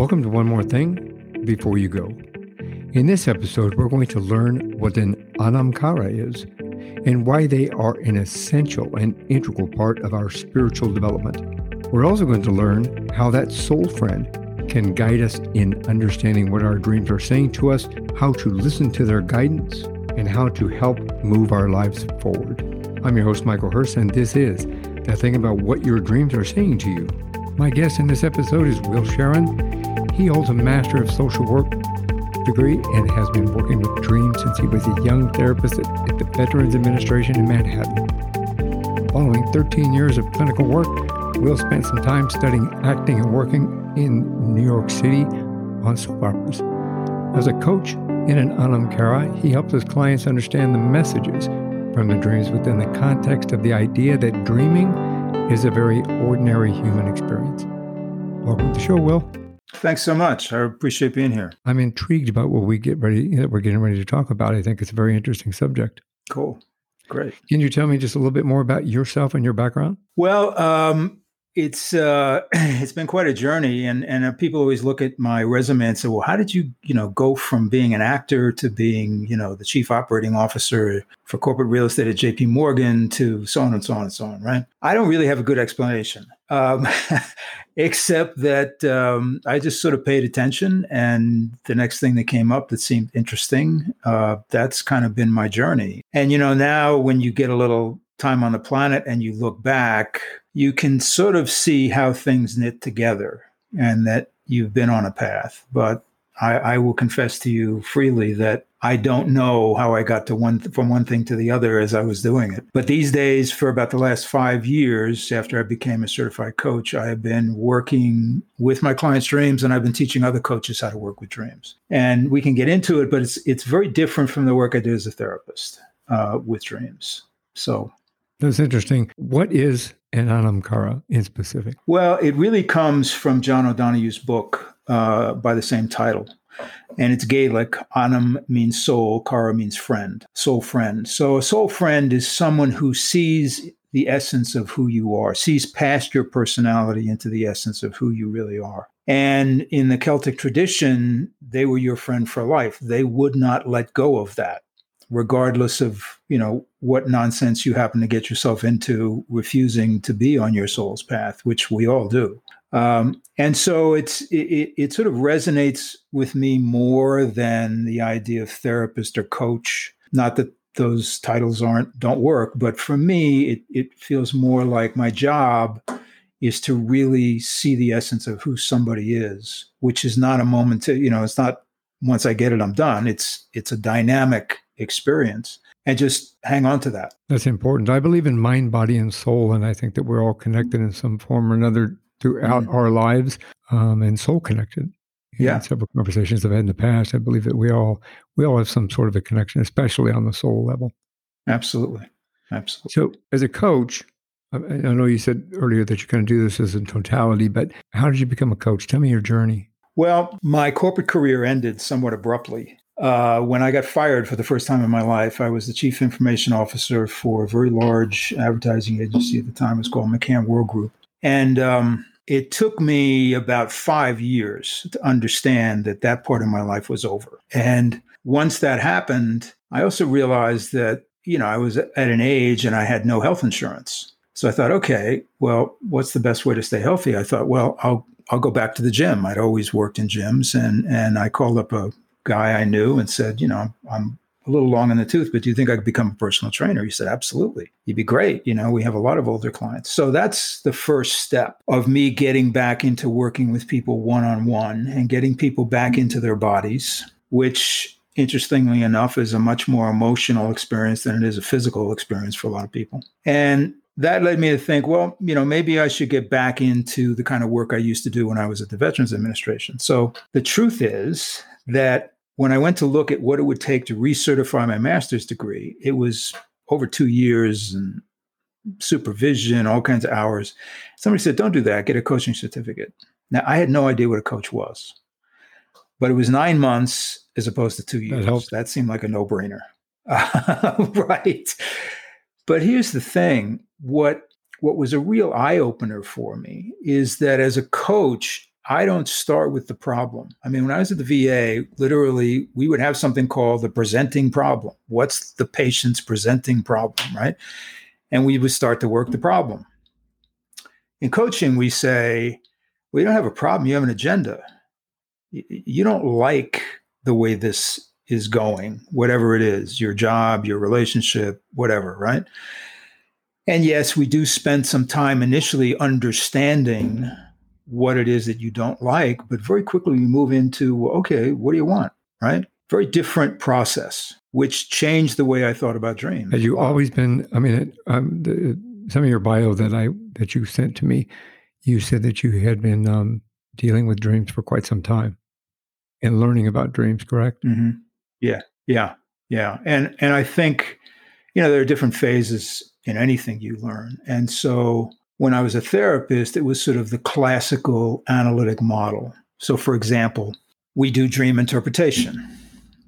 Welcome to One More Thing Before You Go. In this episode, we're going to learn what an anam cara is and why they are an essential and integral part of our spiritual development. We're also going to learn how that soul friend can guide us in understanding what our dreams are saying to us, how to listen to their guidance, and how to help move our lives forward. I'm your host, Michael Hurst, and this is the thing about what your dreams are saying to you. My guest in this episode is Will Sharon. He holds a Master of Social Work degree and has been working with dreams since he was a young therapist at, at the Veterans Administration in Manhattan. Following 13 years of clinical work, Will spent some time studying acting and working in New York City on soap operas. As a coach in an Anam Cara, he helps his clients understand the messages from the dreams within the context of the idea that dreaming is a very ordinary human experience. Welcome to the show, Will. Thanks so much. I appreciate being here. I'm intrigued about what we get ready that we're getting ready to talk about. I think it's a very interesting subject. Cool. Great. Can you tell me just a little bit more about yourself and your background? Well, um, it's uh, it's been quite a journey, and and uh, people always look at my resume and say, "Well, how did you you know go from being an actor to being you know the chief operating officer for corporate real estate at J.P. Morgan to so on and so on and so on?" Right? I don't really have a good explanation, um, except that um, I just sort of paid attention, and the next thing that came up that seemed interesting, uh, that's kind of been my journey. And you know, now when you get a little time on the planet and you look back you can sort of see how things knit together and that you've been on a path. But I, I, will confess to you freely that I don't know how I got to one from one thing to the other as I was doing it. But these days, for about the last five years, after I became a certified coach, I have been working with my clients' dreams, and I've been teaching other coaches how to work with dreams. And we can get into it, but it's it's very different from the work I do as a therapist uh, with dreams. So that's interesting. What is an Anam Cara in specific? Well, it really comes from John O'Donohue's book uh, by the same title. And it's Gaelic. Anam means soul, Cara means friend, soul friend. So a soul friend is someone who sees the essence of who you are, sees past your personality into the essence of who you really are. And in the Celtic tradition, they were your friend for life. They would not let go of that regardless of you know what nonsense you happen to get yourself into refusing to be on your soul's path which we all do. Um, and so it's it, it sort of resonates with me more than the idea of therapist or coach. Not that those titles aren't don't work but for me it, it feels more like my job is to really see the essence of who somebody is which is not a moment to you know it's not once i get it i'm done. It's it's a dynamic experience and just hang on to that. That's important. I believe in mind, body, and soul, and I think that we're all connected in some form or another throughout mm-hmm. our lives, um, and soul connected. Yeah. In several conversations I've had in the past, I believe that we all we all have some sort of a connection, especially on the soul level. Absolutely, absolutely. So, as a coach, I know you said earlier that you're going to do this as a totality, but how did you become a coach? Tell me your journey. Well, my corporate career ended somewhat abruptly uh, when I got fired for the first time in my life, I was the chief information officer for a very large advertising agency at the time. It was called McCann Worldgroup. And um, it took me about five years to understand that that part of my life was over. And once that happened, I also realized that, you know, I was at an age and I had no health insurance. So I thought, okay, well, what's the best way to stay healthy? I thought, well, I'll I'll go back to the gym. I'd always worked in gyms, and and I called up a guy I knew and said, you know, I'm a little long in the tooth, but do you think I could become a personal trainer? He said, absolutely. You'd be great. You know, we have a lot of older clients. So that's the first step of me getting back into working with people one on one and getting people back into their bodies, which interestingly enough is a much more emotional experience than it is a physical experience for a lot of people. And that led me to think, well, you know, maybe I should get back into the kind of work I used to do when I was at the Veterans Administration. So the truth is that when I went to look at what it would take to recertify my master's degree, it was over two years and supervision, all kinds of hours. Somebody said, Don't do that, get a coaching certificate. Now, I had no idea what a coach was, but it was nine months as opposed to two years. That, that seemed like a no brainer. right. But here's the thing what, what was a real eye opener for me is that as a coach, I don't start with the problem. I mean, when I was at the VA, literally, we would have something called the presenting problem. What's the patient's presenting problem, right? And we would start to work the problem. In coaching, we say, we don't have a problem, you have an agenda. You don't like the way this is going, whatever it is, your job, your relationship, whatever, right? And yes, we do spend some time initially understanding what it is that you don't like, but very quickly we move into, okay, what do you want? Right? Very different process, which changed the way I thought about dreams. Had you always been? I mean, um, the, some of your bio that I that you sent to me, you said that you had been um, dealing with dreams for quite some time and learning about dreams. Correct? Mm-hmm. Yeah, yeah, yeah. And and I think, you know, there are different phases in anything you learn, and so when I was a therapist, it was sort of the classical analytic model. So, for example, we do dream interpretation.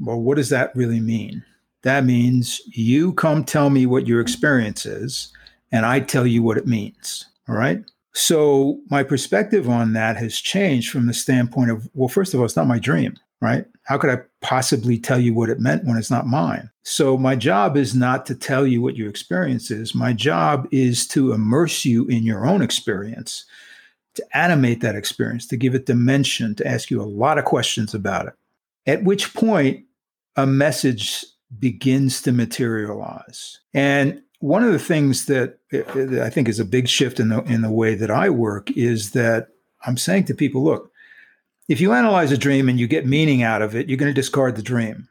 Well, what does that really mean? That means you come tell me what your experience is, and I tell you what it means. All right. So, my perspective on that has changed from the standpoint of, well, first of all, it's not my dream right? How could I possibly tell you what it meant when it's not mine? So, my job is not to tell you what your experience is. My job is to immerse you in your own experience, to animate that experience, to give it dimension, to ask you a lot of questions about it. At which point, a message begins to materialize. And one of the things that eh, eh, I think is a big shift in the in the way that I work is that I'm saying to people, look, if you analyze a dream and you get meaning out of it, you're going to discard the dream.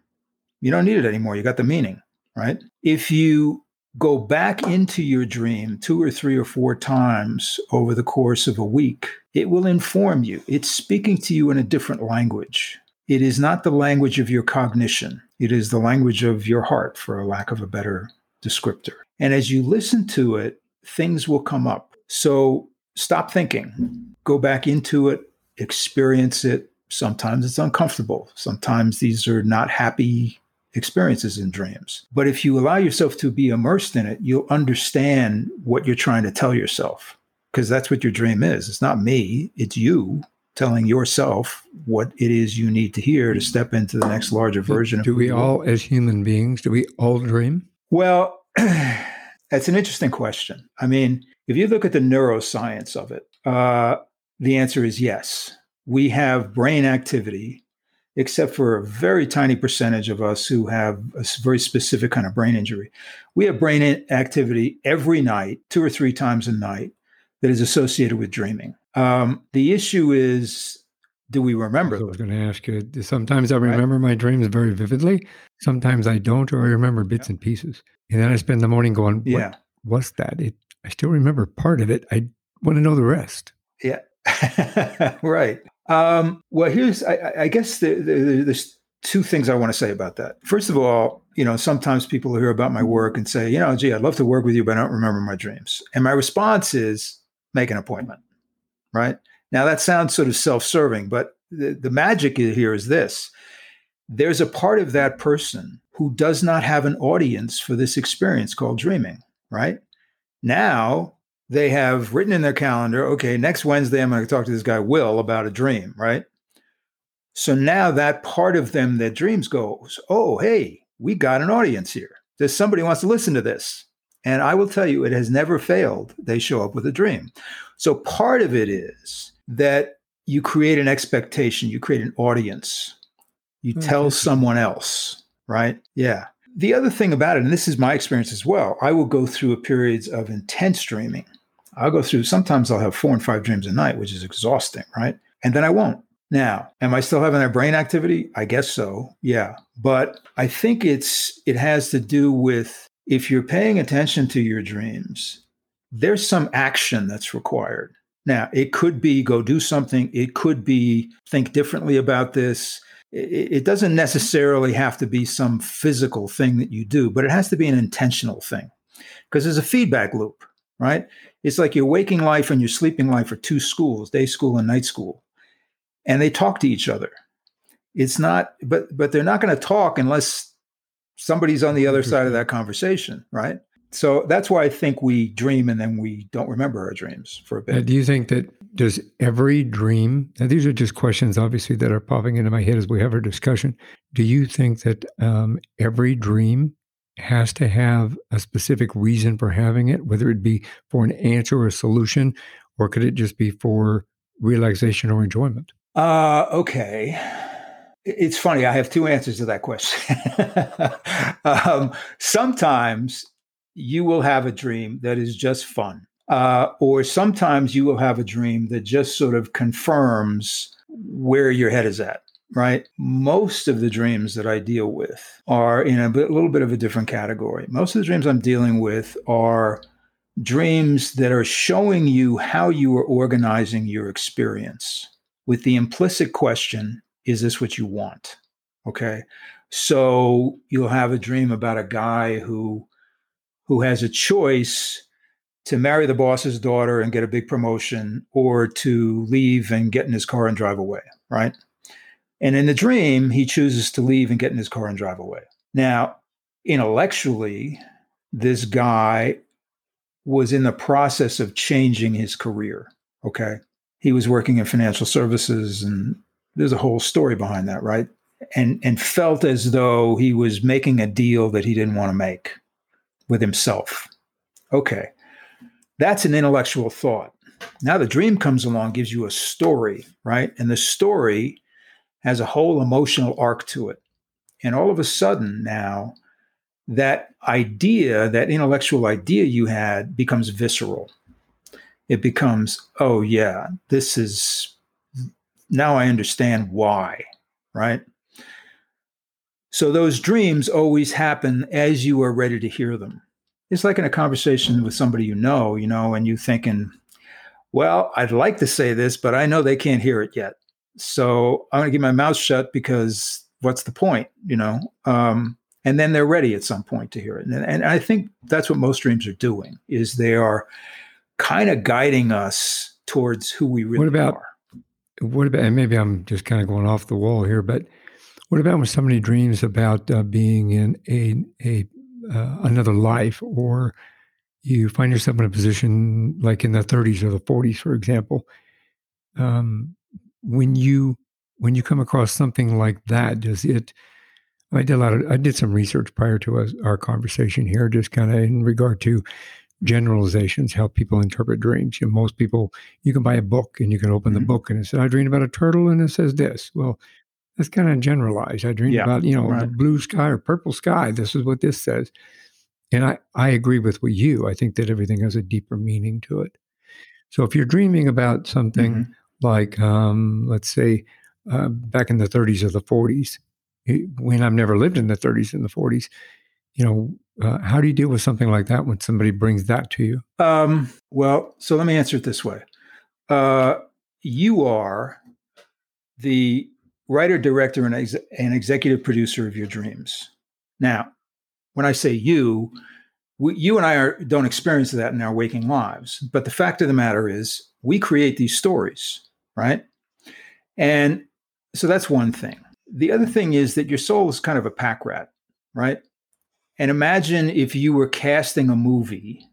You don't need it anymore. You got the meaning, right? If you go back into your dream two or three or four times over the course of a week, it will inform you. It's speaking to you in a different language. It is not the language of your cognition, it is the language of your heart, for a lack of a better descriptor. And as you listen to it, things will come up. So stop thinking, go back into it, experience it. Sometimes it's uncomfortable. Sometimes these are not happy experiences in dreams. But if you allow yourself to be immersed in it, you'll understand what you're trying to tell yourself because that's what your dream is. It's not me, it's you telling yourself what it is you need to hear to step into the next larger version do, of Do we all, as human beings, do we all dream? Well, that's an interesting question. I mean, if you look at the neuroscience of it, uh, the answer is yes. We have brain activity, except for a very tiny percentage of us who have a very specific kind of brain injury. We have brain activity every night, two or three times a night, that is associated with dreaming. Um, the issue is do we remember? I was going to ask you. Sometimes I remember right? my dreams very vividly. Sometimes I don't, or I remember bits yeah. and pieces. And then I spend the morning going, "What yeah. was that?" It. I still remember part of it. I want to know the rest. Yeah, right. Um, well, here's, I, I guess the, the, there's two things I want to say about that. First of all, you know, sometimes people hear about my work and say, you know, gee, I'd love to work with you, but I don't remember my dreams. And my response is make an appointment, right? Now, that sounds sort of self serving, but the, the magic here is this there's a part of that person who does not have an audience for this experience called dreaming, right? Now they have written in their calendar, okay, next Wednesday, I'm going to talk to this guy, Will, about a dream, right? So now that part of them that dreams goes, oh, hey, we got an audience here. There's somebody wants to listen to this. And I will tell you, it has never failed. They show up with a dream. So part of it is that you create an expectation, you create an audience, you mm-hmm. tell someone else, right? Yeah. The other thing about it, and this is my experience as well, I will go through periods of intense dreaming I'll go through, sometimes I'll have four and five dreams a night, which is exhausting, right? And then I won't. Now, am I still having that brain activity? I guess so. Yeah. But I think it's it has to do with if you're paying attention to your dreams, there's some action that's required. Now, it could be go do something, it could be think differently about this. It, it doesn't necessarily have to be some physical thing that you do, but it has to be an intentional thing because there's a feedback loop, right? It's like your waking life and your sleeping life are two schools, day school and night school. And they talk to each other. It's not, but but they're not going to talk unless somebody's on the other side of that conversation, right? So that's why I think we dream and then we don't remember our dreams for a bit. Uh, do you think that does every dream, now these are just questions obviously that are popping into my head as we have our discussion. Do you think that um, every dream has to have a specific reason for having it, whether it be for an answer or a solution, or could it just be for relaxation or enjoyment? Uh, okay. It's funny. I have two answers to that question. um, sometimes you will have a dream that is just fun. Uh, or sometimes you will have a dream that just sort of confirms where your head is at, right? Most of the dreams that I deal with are in a bit, little bit of a different category. Most of the dreams I'm dealing with are dreams that are showing you how you are organizing your experience with the implicit question is this what you want? Okay. So you'll have a dream about a guy who who has a choice to marry the boss's daughter and get a big promotion or to leave and get in his car and drive away, right? And in the dream, he chooses to leave and get in his car and drive away. Now, intellectually, this guy was in the process of changing his career. Okay. He was working in financial services and there's a whole story behind that, right? And and felt as though he was making a deal that he didn't want to make with himself. Okay. That's an intellectual thought. Now the dream comes along, gives you a story, right? And the story has a whole emotional arc to it. And all of a sudden now that idea, that intellectual idea you had becomes visceral. It becomes, oh, yeah, this is, now I understand why, right? So those dreams always happen as you are ready to hear them. It's like in a conversation with somebody you know, you know, and you thinking, well, I'd like to say this, but I know they can't hear it yet. So I'm going to keep my mouth shut because what's the point, you know? Um, and then they're ready at some point to hear it. And, and I think that's what most dreams are doing is they are kind of guiding us towards who we really what about, are. What about, and maybe I'm just kind of going off the wall here, but what about when somebody dreams about uh, being in a, a uh, another life or you find yourself in a position like in the 30s or the 40s, for example, um, when you when you come across something like that, does it I did a lot of, I did some research prior to us, our conversation here, just kind of in regard to generalizations, how people interpret dreams. You know, most people, you can buy a book and you can open mm-hmm. the book and it says, I dreamed about a turtle and it says this. Well, that's kind of generalized. I dreamed yeah, about, you know, right. the blue sky or purple sky. This is what this says. And I, I agree with what you. I think that everything has a deeper meaning to it. So if you're dreaming about something mm-hmm. Like, um, let's say, uh, back in the 30s or the 40s, when I've never lived in the 30s and the 40s, you know, uh, how do you deal with something like that when somebody brings that to you? Um, well, so let me answer it this way. Uh, you are the writer, director, and, ex- and executive producer of your dreams. Now, when I say you, we, you and I are, don't experience that in our waking lives. But the fact of the matter is, we create these stories, right? And so that's one thing. The other thing is that your soul is kind of a pack rat, right? And imagine if you were casting a movie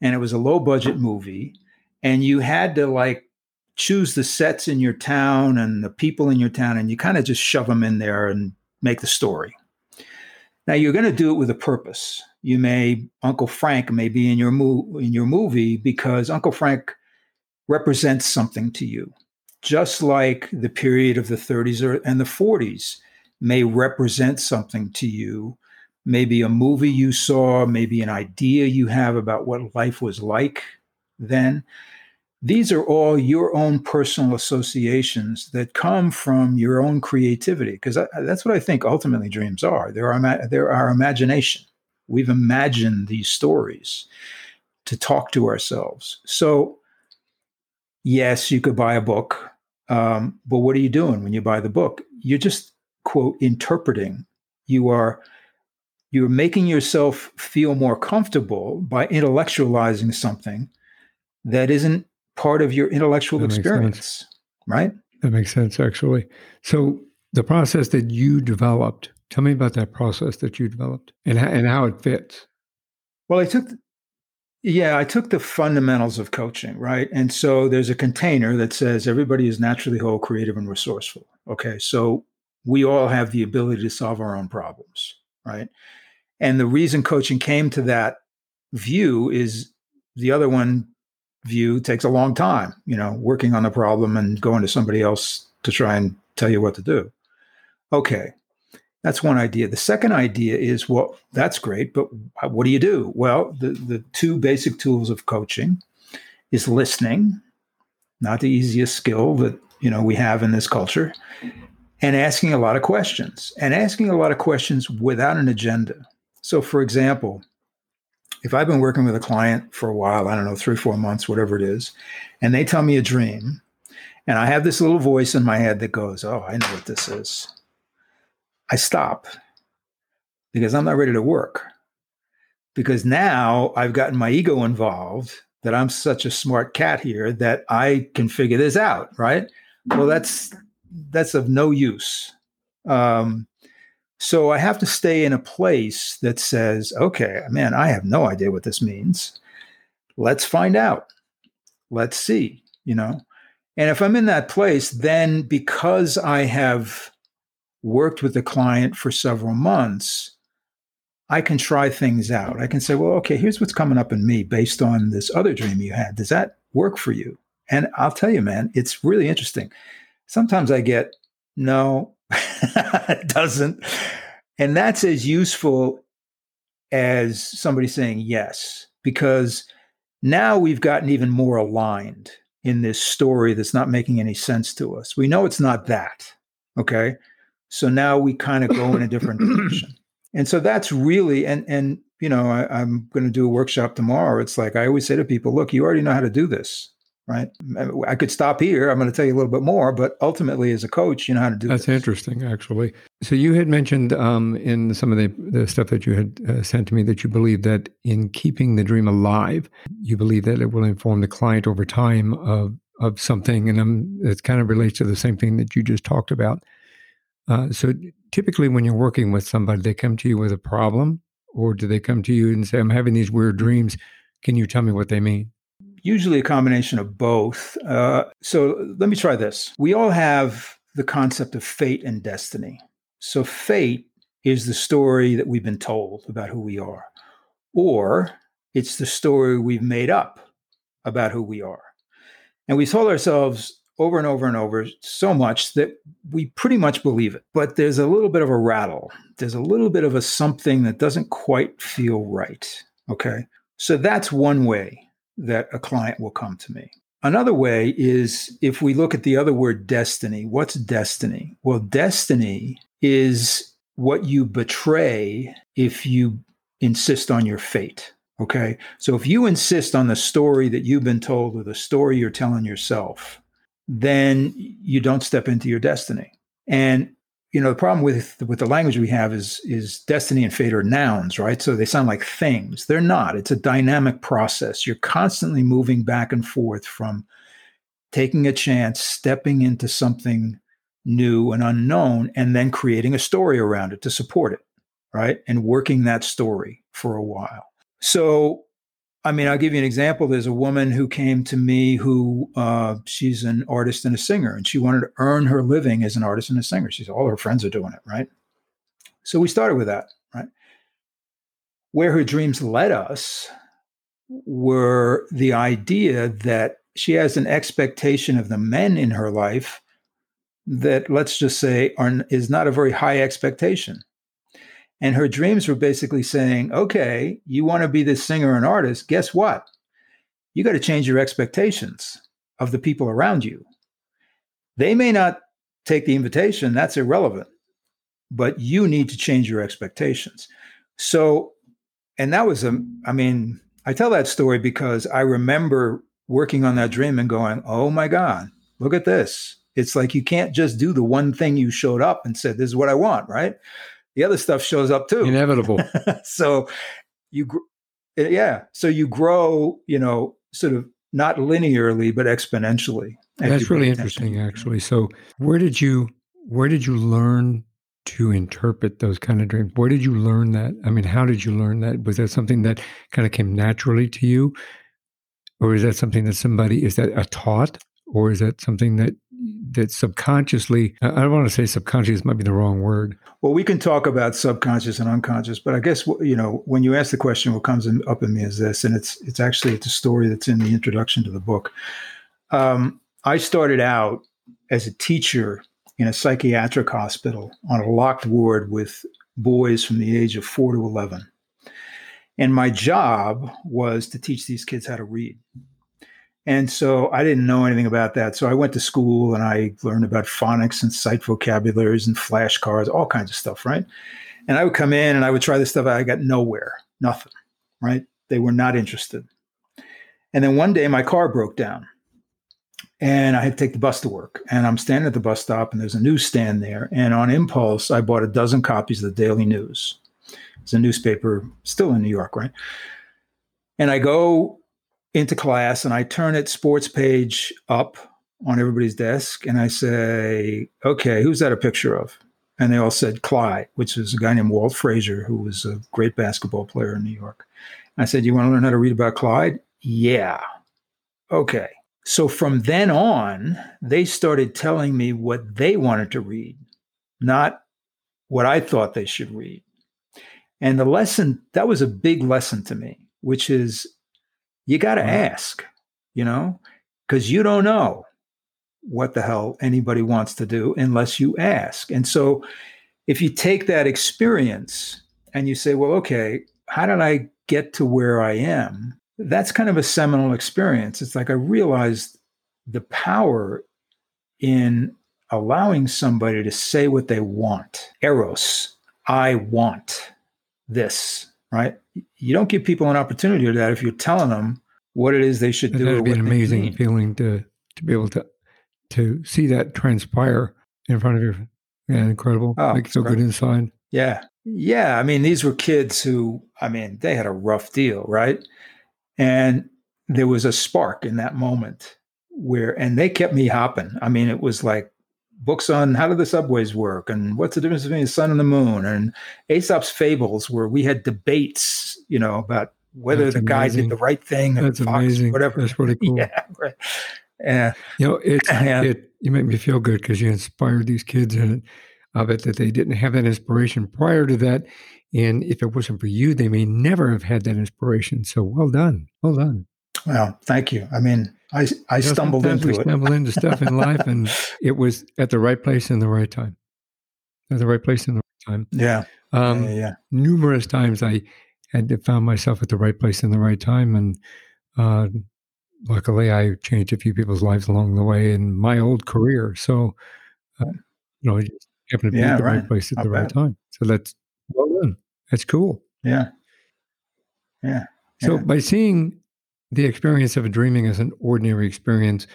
and it was a low budget movie and you had to like choose the sets in your town and the people in your town and you kind of just shove them in there and make the story. Now you're going to do it with a purpose. You may Uncle Frank may be in your mo- in your movie because Uncle Frank represents something to you just like the period of the 30s and the 40s may represent something to you, maybe a movie you saw, maybe an idea you have about what life was like then. These are all your own personal associations that come from your own creativity, because that's what I think ultimately dreams are. They're our, they're our imagination. We've imagined these stories to talk to ourselves. So, yes, you could buy a book um, but what are you doing when you buy the book? You're just quote interpreting. You are you're making yourself feel more comfortable by intellectualizing something that isn't part of your intellectual that experience, right? That makes sense, actually. So the process that you developed, tell me about that process that you developed and and how it fits. Well, I took Yeah, I took the fundamentals of coaching, right? And so there's a container that says everybody is naturally whole, creative, and resourceful. Okay. So we all have the ability to solve our own problems, right? And the reason coaching came to that view is the other one view takes a long time, you know, working on the problem and going to somebody else to try and tell you what to do. Okay. That's one idea. The second idea is, well, that's great, but what do you do? Well, the, the two basic tools of coaching is listening, not the easiest skill that you know we have in this culture, and asking a lot of questions. And asking a lot of questions without an agenda. So, for example, if I've been working with a client for a while, I don't know, three, four months, whatever it is, and they tell me a dream, and I have this little voice in my head that goes, Oh, I know what this is. I stop because I'm not ready to work. Because now I've gotten my ego involved that I'm such a smart cat here that I can figure this out, right? Well, that's that's of no use. Um, so I have to stay in a place that says, okay, man, I have no idea what this means. Let's find out. Let's see, you know. And if I'm in that place, then because I have worked with the client for several months, I can try things out. I can say, well, okay, here's what's coming up in me based on this other dream you had. Does that work for you? And I'll tell you, man, it's really interesting. Sometimes I get, no, it doesn't. And that's as useful as somebody saying yes, because now we've gotten even more aligned in this story that's not making any sense to us. We know it's not that. Okay. So now we kind of go in a different direction. And so that's really, and, and, you know, I, I'm going to do a workshop tomorrow. It's like I always say to people, look, you already know how to do this right? I could stop here. I'm going to tell you a little bit more, but ultimately, as a coach, you know how to do. That's this. interesting, actually. So you had mentioned um, in some of the, the stuff that you had uh, sent to me that you believe that in keeping the dream alive, you believe that it will inform the client over time of of something, and um, it kind of relates to the same thing that you just talked about. Uh, so typically, when you're working with somebody, they come to you with a problem, or do they come to you and say, "I'm having these weird dreams. Can you tell me what they mean?" Usually, a combination of both. Uh, so let me try this. We all have the concept of fate and destiny. So fate is the story that we've been told about who we are, or it's the story we've made up about who we are. And we told ourselves over and over and over so much that we pretty much believe it. But there's a little bit of a rattle. There's a little bit of a something that doesn't quite feel right. Okay. So that's one way that a client will come to me. Another way is if we look at the other word destiny. What's destiny? Well, destiny is what you betray if you insist on your fate. Okay. So if you insist on the story that you've been told or the story you're telling yourself, then you don't step into your destiny. And you know the problem with with the language we have is is destiny and fate are nouns right? So they sound like things. They're not. It's a dynamic process. You're constantly moving back and forth from taking a chance stepping into something new and unknown and then creating a story around it to support it right? And working that story for a while. So I mean, I'll give you an example. There's a woman who came to me who uh, she's an artist and a singer, and she wanted to earn her living as an artist and a singer. She's all her friends are doing it, right? So we started with that, right? Where her dreams led us were the idea that she has an expectation of the men in her life that, let's just say, are, is not a very high expectation. And her dreams were basically saying, okay, you want to be this singer and artist. Guess what? You got to change your expectations of the people around you. They may not take the invitation, that's irrelevant, but you need to change your expectations. So, and that was a, I mean, I tell that story because I remember working on that dream and going, oh my God, look at this. It's like you can't just do the one thing you showed up and said, this is what I want, right? The other stuff shows up too. Inevitable. so you, eh, yeah. So you grow, you know, sort of not linearly but exponentially. That's really interesting, actually. So where did you where did you learn to interpret those kind of dreams. Where did you learn that? I mean, how did you learn that? Was that something that kind of came naturally to you? Or is that something that somebody, is that a taught? Or is that something that that subconsciously i don't want to say subconscious might be the wrong word well we can talk about subconscious and unconscious but i guess you know when you ask the question what comes in, up in me is this and it's it's actually it's a story that's in the introduction to the book. Um, i started out as a teacher in a psychiatric hospital on a locked ward with boys from the age of 4 to 11 and my job was to teach these kids how to read and so I didn't know anything about that. So I went to school and I learned about phonics and sight vocabularies and flashcards, all kinds of stuff, right? And I would come in and I would try this stuff. I got nowhere, nothing, right? They were not interested. And then one day my car broke down and I had to take the bus to work. And I'm standing at the bus stop and there's a newsstand there. And on impulse, I bought a dozen copies of the Daily News. It's a newspaper still in New York, right? And I go into class and I turn it sports page up on everybody's desk and I say, okay, who's that a picture of? And they all said Clyde, which is a guy named Walt Frazier, who was a great basketball player in New York. And I said, You want to learn how to read about Clyde? Yeah. Okay. So from then on, they started telling me what they wanted to read, not what I thought they should read. And the lesson, that was a big lesson to me, which is you got to ask, you know, because you don't know what the hell anybody wants to do unless you ask. And so if you take that experience and you say, well, okay, how did I get to where I am? That's kind of a seminal experience. It's like I realized the power in allowing somebody to say what they want. Eros, I want this right? You don't give people an opportunity to that if you're telling them what it is they should do. It'd be an amazing feeling to to be able to to see that transpire in front of you. Yeah, incredible. Oh, Make feel good inside. Yeah. Yeah. I mean, these were kids who, I mean, they had a rough deal, right? And there was a spark in that moment where, and they kept me hopping. I mean, it was like books on how do the subways work and what's the difference between the sun and the moon and Aesop's fables where we had debates, you know, about whether That's the guy did the right thing. That's Fox, amazing. Whatever. That's pretty cool. yeah. Right. Yeah. You know, it's, yeah. it, you make me feel good because you inspired these kids and of it that they didn't have that inspiration prior to that. And if it wasn't for you, they may never have had that inspiration. So well done. Well done. Well, thank you. I mean, I, I you know, stumbled into we it. Stumble into stuff in life, and it was at the right place in the right time. At the right place in the right time. Yeah. Um, yeah, yeah. Numerous times I had found myself at the right place in the right time, and uh, luckily I changed a few people's lives along the way in my old career. So, uh, you know, I just happened to be yeah, at the right, right place at Not the bad. right time. So that's well done. That's cool. Yeah. Yeah. So by seeing the experience of dreaming as an ordinary experience,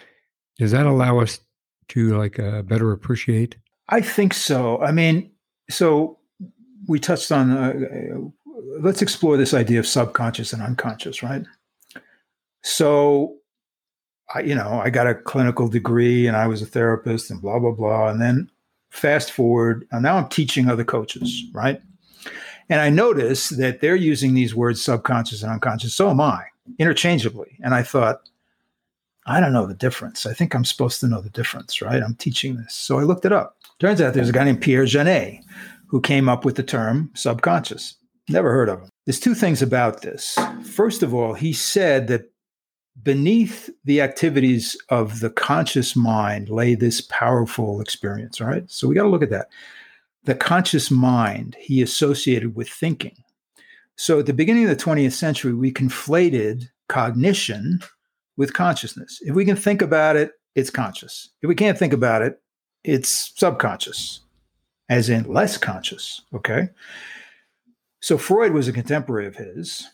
does that allow us to like uh, better appreciate? I think so. I mean, so we touched on. Uh, let's explore this idea of subconscious and unconscious, right? So, I, you know, I got a clinical degree and I was a therapist and blah blah blah, and then fast forward, and now I'm teaching other coaches, right? And I notice that they're using these words subconscious and unconscious. So am I interchangeably. And I thought, I don't know the difference. I think I'm supposed to know the difference, right? I'm teaching this. So I looked it up. Turns out there's a guy named Pierre Janet who came up with the term subconscious. Never heard of him. There's two things about this. First of all, he said that beneath the activities of the conscious mind lay this powerful experience, all right? So we got to look at that. The conscious mind he associated with thinking. So at the beginning of the 20th century, we conflated cognition with consciousness. If we can think about it, it's conscious. If we can't think about it, it's subconscious, as in less conscious. Okay. So Freud was a contemporary of his.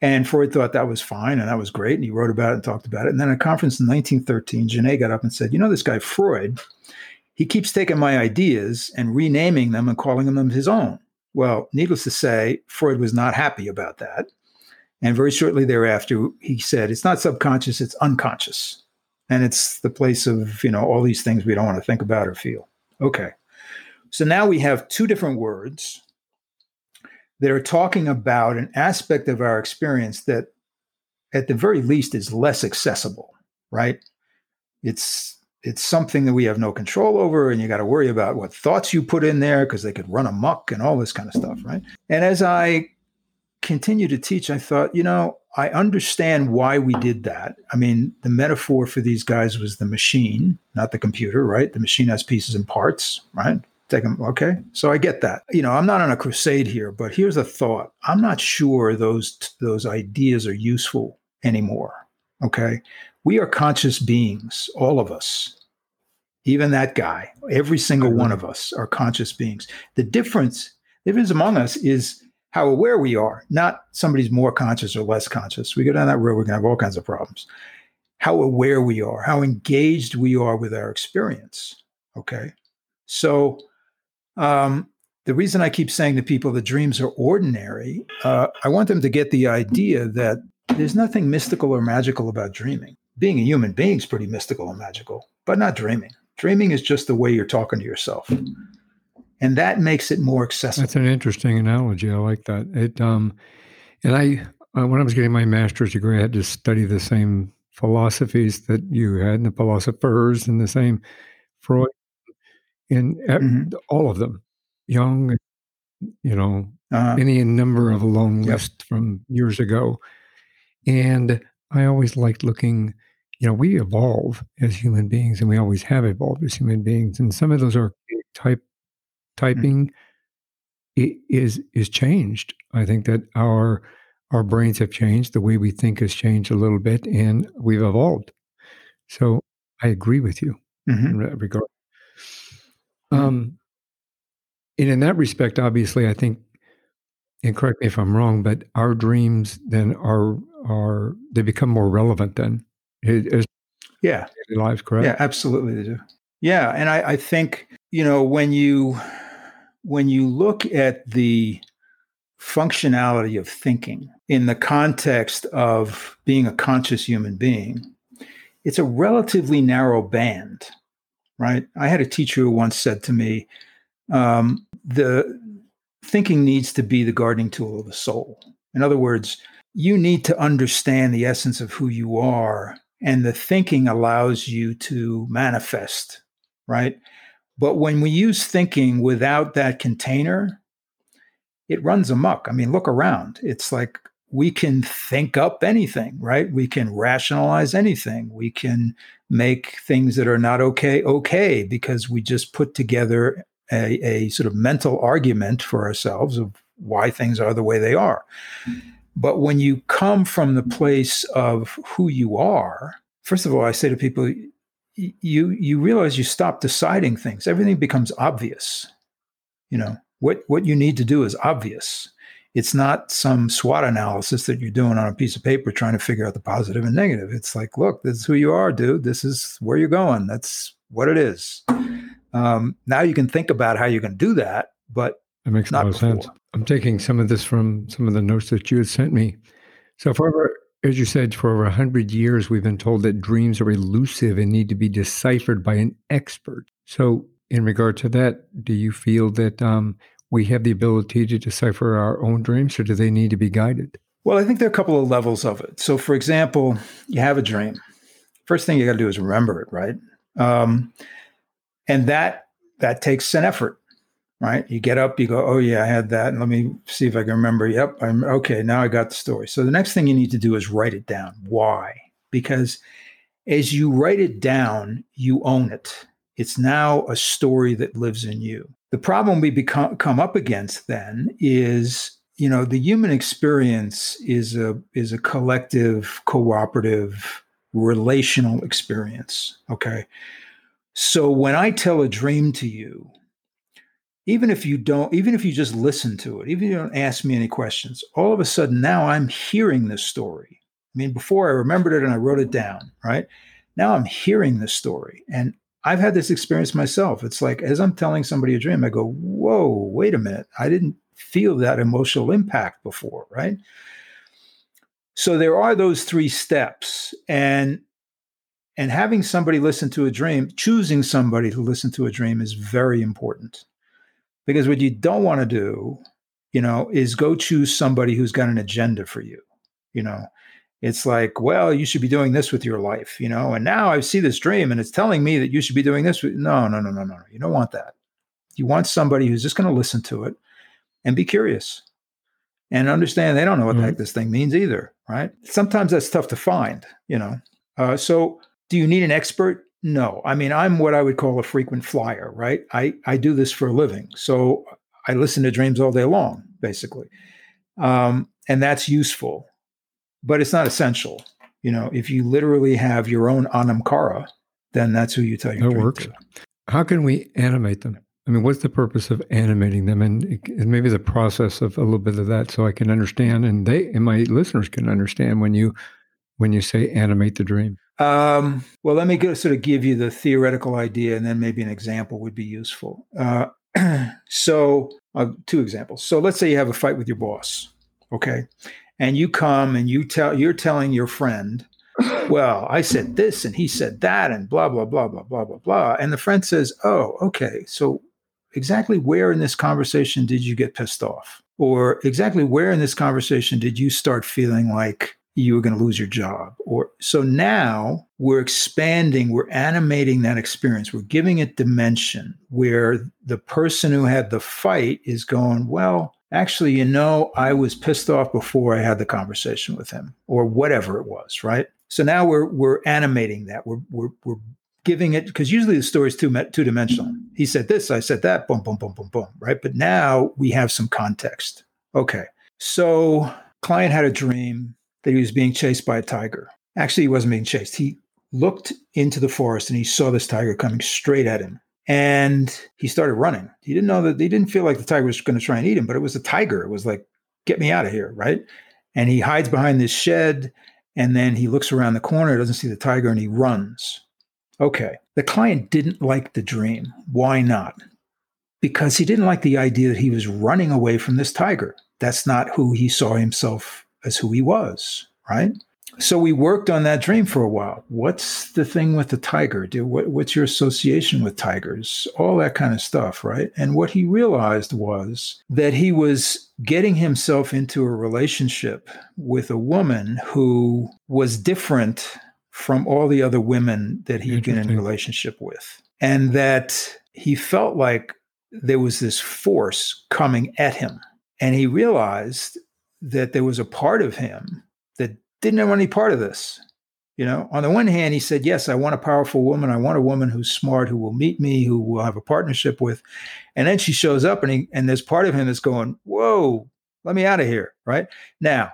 And Freud thought that was fine and that was great. And he wrote about it and talked about it. And then at a conference in 1913, Janet got up and said, You know, this guy Freud, he keeps taking my ideas and renaming them and calling them his own. Well, needless to say, Freud was not happy about that. And very shortly thereafter, he said, it's not subconscious, it's unconscious. And it's the place of, you know, all these things we don't want to think about or feel. Okay. So now we have two different words that are talking about an aspect of our experience that, at the very least, is less accessible, right? It's it's something that we have no control over, and you got to worry about what thoughts you put in there because they could run amok and all this kind of stuff, right? And as I continue to teach, I thought, you know, I understand why we did that. I mean, the metaphor for these guys was the machine, not the computer, right? The machine has pieces and parts, right? Take them, okay. So I get that. You know, I'm not on a crusade here, but here's a thought. I'm not sure those those ideas are useful anymore. Okay, we are conscious beings, all of us. Even that guy, every single one of us are conscious beings. The difference, the difference among us is how aware we are, not somebody's more conscious or less conscious. We go down that road, we're going to have all kinds of problems. How aware we are, how engaged we are with our experience. Okay. So, um, the reason I keep saying to people that dreams are ordinary, uh, I want them to get the idea that there's nothing mystical or magical about dreaming. Being a human being is pretty mystical and magical, but not dreaming. Dreaming is just the way you're talking to yourself and that makes it more accessible. That's an interesting analogy. I like that. It um, and I uh, when I was getting my master's degree, I had to study the same philosophies that you had, and the philosophers, and the same Freud, and mm-hmm. all of them, Jung, you know, uh-huh. any number of a long yep. list from years ago, and I always liked looking. You know, we evolve as human beings, and we always have evolved as human beings, and some of those are type Mm-hmm. typing mm-hmm. is is changed. I think that our our brains have changed. The way we think has changed a little bit, and we've evolved. So I agree with you mm-hmm. in that regard. Mm-hmm. Um, and in that respect, obviously, I think, and correct me if I'm wrong, but our dreams then are are they become more relevant then. Yeah, lives, correct? Yeah, absolutely, they do. Yeah, and I, I think you know when you when you look at the functionality of thinking in the context of being a conscious human being, it's a relatively narrow band, right? I had a teacher who once said to me, um, the thinking needs to be the gardening tool of the soul. In other words, you need to understand the essence of who you are, and the thinking allows you to manifest, right? But when we use thinking without that container, it runs amok. I mean, look around. It's like we can think up anything, right? We can rationalize anything. We can make things that are not okay okay because we just put together a, a sort of mental argument for ourselves of why things are the way they are. But when you come from the place of who you are, first of all, I say to people, you you realize you stop deciding things. Everything becomes obvious. You know what what you need to do is obvious. It's not some SWOT analysis that you're doing on a piece of paper trying to figure out the positive and negative. It's like, look, this is who you are, dude. This is where you're going. That's what it is. Um, now you can think about how you're going to do that, but that makes a lot of sense. I'm taking some of this from some of the notes that you had sent me. So, for as you said, for over 100 years, we've been told that dreams are elusive and need to be deciphered by an expert. So, in regard to that, do you feel that um, we have the ability to decipher our own dreams, or do they need to be guided? Well, I think there are a couple of levels of it. So, for example, you have a dream. First thing you got to do is remember it, right? Um, and that that takes an effort right? You get up, you go, oh yeah, I had that. And let me see if I can remember. Yep, I'm okay. Now I got the story. So the next thing you need to do is write it down. Why? Because as you write it down, you own it. It's now a story that lives in you. The problem we become come up against then is, you know, the human experience is a is a collective, cooperative, relational experience. Okay. So when I tell a dream to you, even if you don't, even if you just listen to it, even if you don't ask me any questions, all of a sudden now I'm hearing this story. I mean, before I remembered it and I wrote it down, right? Now I'm hearing this story. And I've had this experience myself. It's like as I'm telling somebody a dream, I go, whoa, wait a minute. I didn't feel that emotional impact before, right? So there are those three steps. And and having somebody listen to a dream, choosing somebody to listen to a dream is very important Because what you don't want to do, you know, is go choose somebody who's got an agenda for you. You know, it's like, well, you should be doing this with your life, you know, and now I see this dream and it's telling me that you should be doing this. With, no, no, no, no, no. You don't want that. You want somebody who's just going to listen to it and be curious and understand they don't know what mm-hmm. the heck this thing means either, right? Sometimes that's tough to find, you know. Uh, so, do you need an expert? No. I mean, I'm what I would call a frequent flyer, right? I, I do this for a living. So, I listen to dreams all day long, basically. Um, and that's useful, but it's not essential. You know, if you literally have your own anam cara, then that's who you tell your that works. To. How can we animate them? I mean, what's the purpose of animating them, and, and, maybe the process of a little bit of that, so I can understand, and they and my listeners can understand when you when you say animate the dream. Um, well, let me go, sort of give you the theoretical idea, and then maybe an example would be useful. Uh, so, uh, two examples. So, let's say you have a fight with your boss, okay, and you come and you tell you're telling your friend well, I said this and he said that and blah, blah, blah, blah, blah, blah, blah. And the friend says, oh, okay. So exactly where in this conversation did you get pissed off? Or exactly where in this conversation did you start feeling like you were going to lose your job? Or so now we're expanding, we're animating that experience, we're giving it dimension where the person who had the fight is going, well, actually, you know, I was pissed off before I had the conversation with him, or whatever it was, right? So now we're we're animating that. We're we're we're giving it because usually the story is two two dimensional. He said this, I said that, boom, boom, boom, boom, boom, right? But now we have some context. Okay, so client had a dream that he was being chased by a tiger. Actually, he wasn't being chased. He looked into the forest and he saw this tiger coming straight at him. And he started running. He didn't know that he didn't feel like the tiger was going to try and eat him, but it was a tiger. It was like, get me out of here, right? And he hides behind this shed and then he looks around the corner, doesn't see the tiger, and he runs. Okay. The client didn't like the dream. Why not? Because he didn't like the idea that he was running away from this tiger. That's not who he saw himself as who he was, right? So we worked on that dream for a while. What's the thing with the tiger? Do, what, what's your association with tigers? All that kind of stuff, right? And what he realized was that he was getting himself into a relationship with a woman who was different from all the other women that he'd been in a relationship with. And that he felt like there was this force coming at him. And he realized that there was a part of him didn't want any part of this. You know, on the one hand, he said, Yes, I want a powerful woman. I want a woman who's smart, who will meet me, who will have a partnership with. And then she shows up and he, and there's part of him that's going, Whoa, let me out of here. Right now,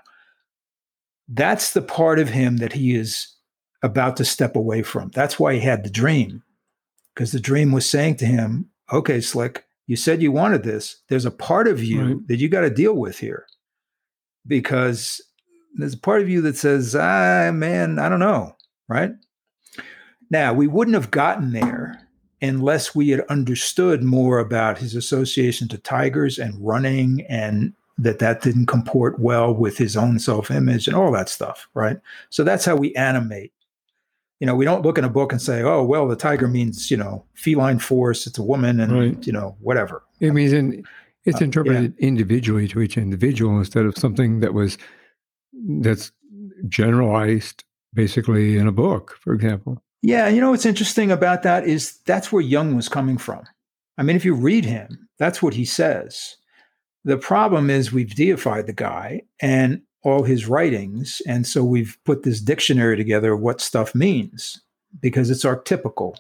that's the part of him that he is about to step away from. That's why he had the dream, because the dream was saying to him, okay, Slick, you said you wanted this. There's a part of you right. that you got to deal with here because there's a part of you that says, ah, man, I don't know. Right now, we wouldn't have gotten there unless we had understood more about his association to tigers and running and that that didn't comport well with his own self-image and all that stuff right so that's how we animate you know, we don't look in a book and say, oh, well, the tiger means, you know, feline force, it's a woman and, right. you know, whatever. It means in, it's uh, interpreted yeah. individually to each individual instead of something that was, that's generalized basically in a book, for example. Yeah. You know, what's interesting about that is that's where Jung was coming from. I mean, if you read him, that's what he says. The problem is we've deified the guy and all his writings. And so we've put this dictionary together of what stuff means because it's archetypical.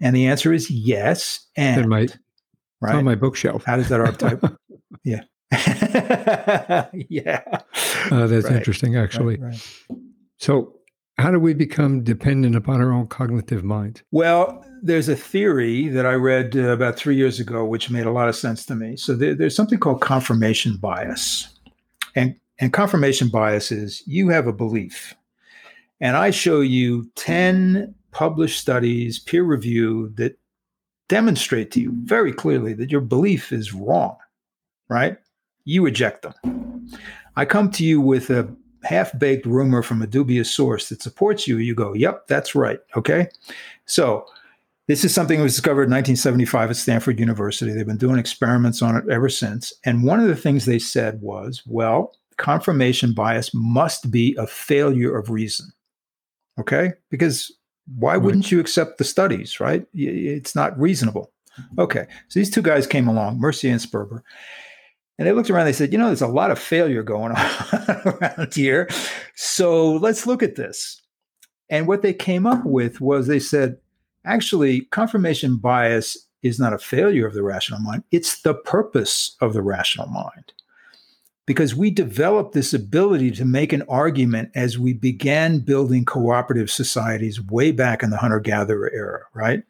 And the answer is yes. And my, right? on my bookshelf. How does that archetype? yeah. yeah. Uh, that's right. interesting, actually. Right, right. So, how do we become dependent upon our own cognitive mind? Well, there's a theory that I read uh, about three years ago, which made a lot of sense to me. So, there, there's something called confirmation bias. And and confirmation bias is you have a belief, and I show you 10 published studies, peer review, that demonstrate to you very clearly that your belief is wrong, right? You reject them. I come to you with a half baked rumor from a dubious source that supports you. You go, yep, that's right. Okay. So This is something that was discovered in 1975 at Stanford University. They've been doing experiments on it ever since. And one of the things they said was, well, confirmation bias must be a failure of reason. Okay? Because why right. wouldn't you accept the studies, right? It's not reasonable. Okay. So these two guys came along, Mercier and Sperber, and they looked around. They said, you know, there's a lot of failure going on around here. So let's look at this. And what they came up with was they said, actually, confirmation bias is not a failure of the rational mind, it's the purpose of the rational mind. Because we developed this ability to make an argument as we began building cooperative societies way back in the hunter gatherer era, right?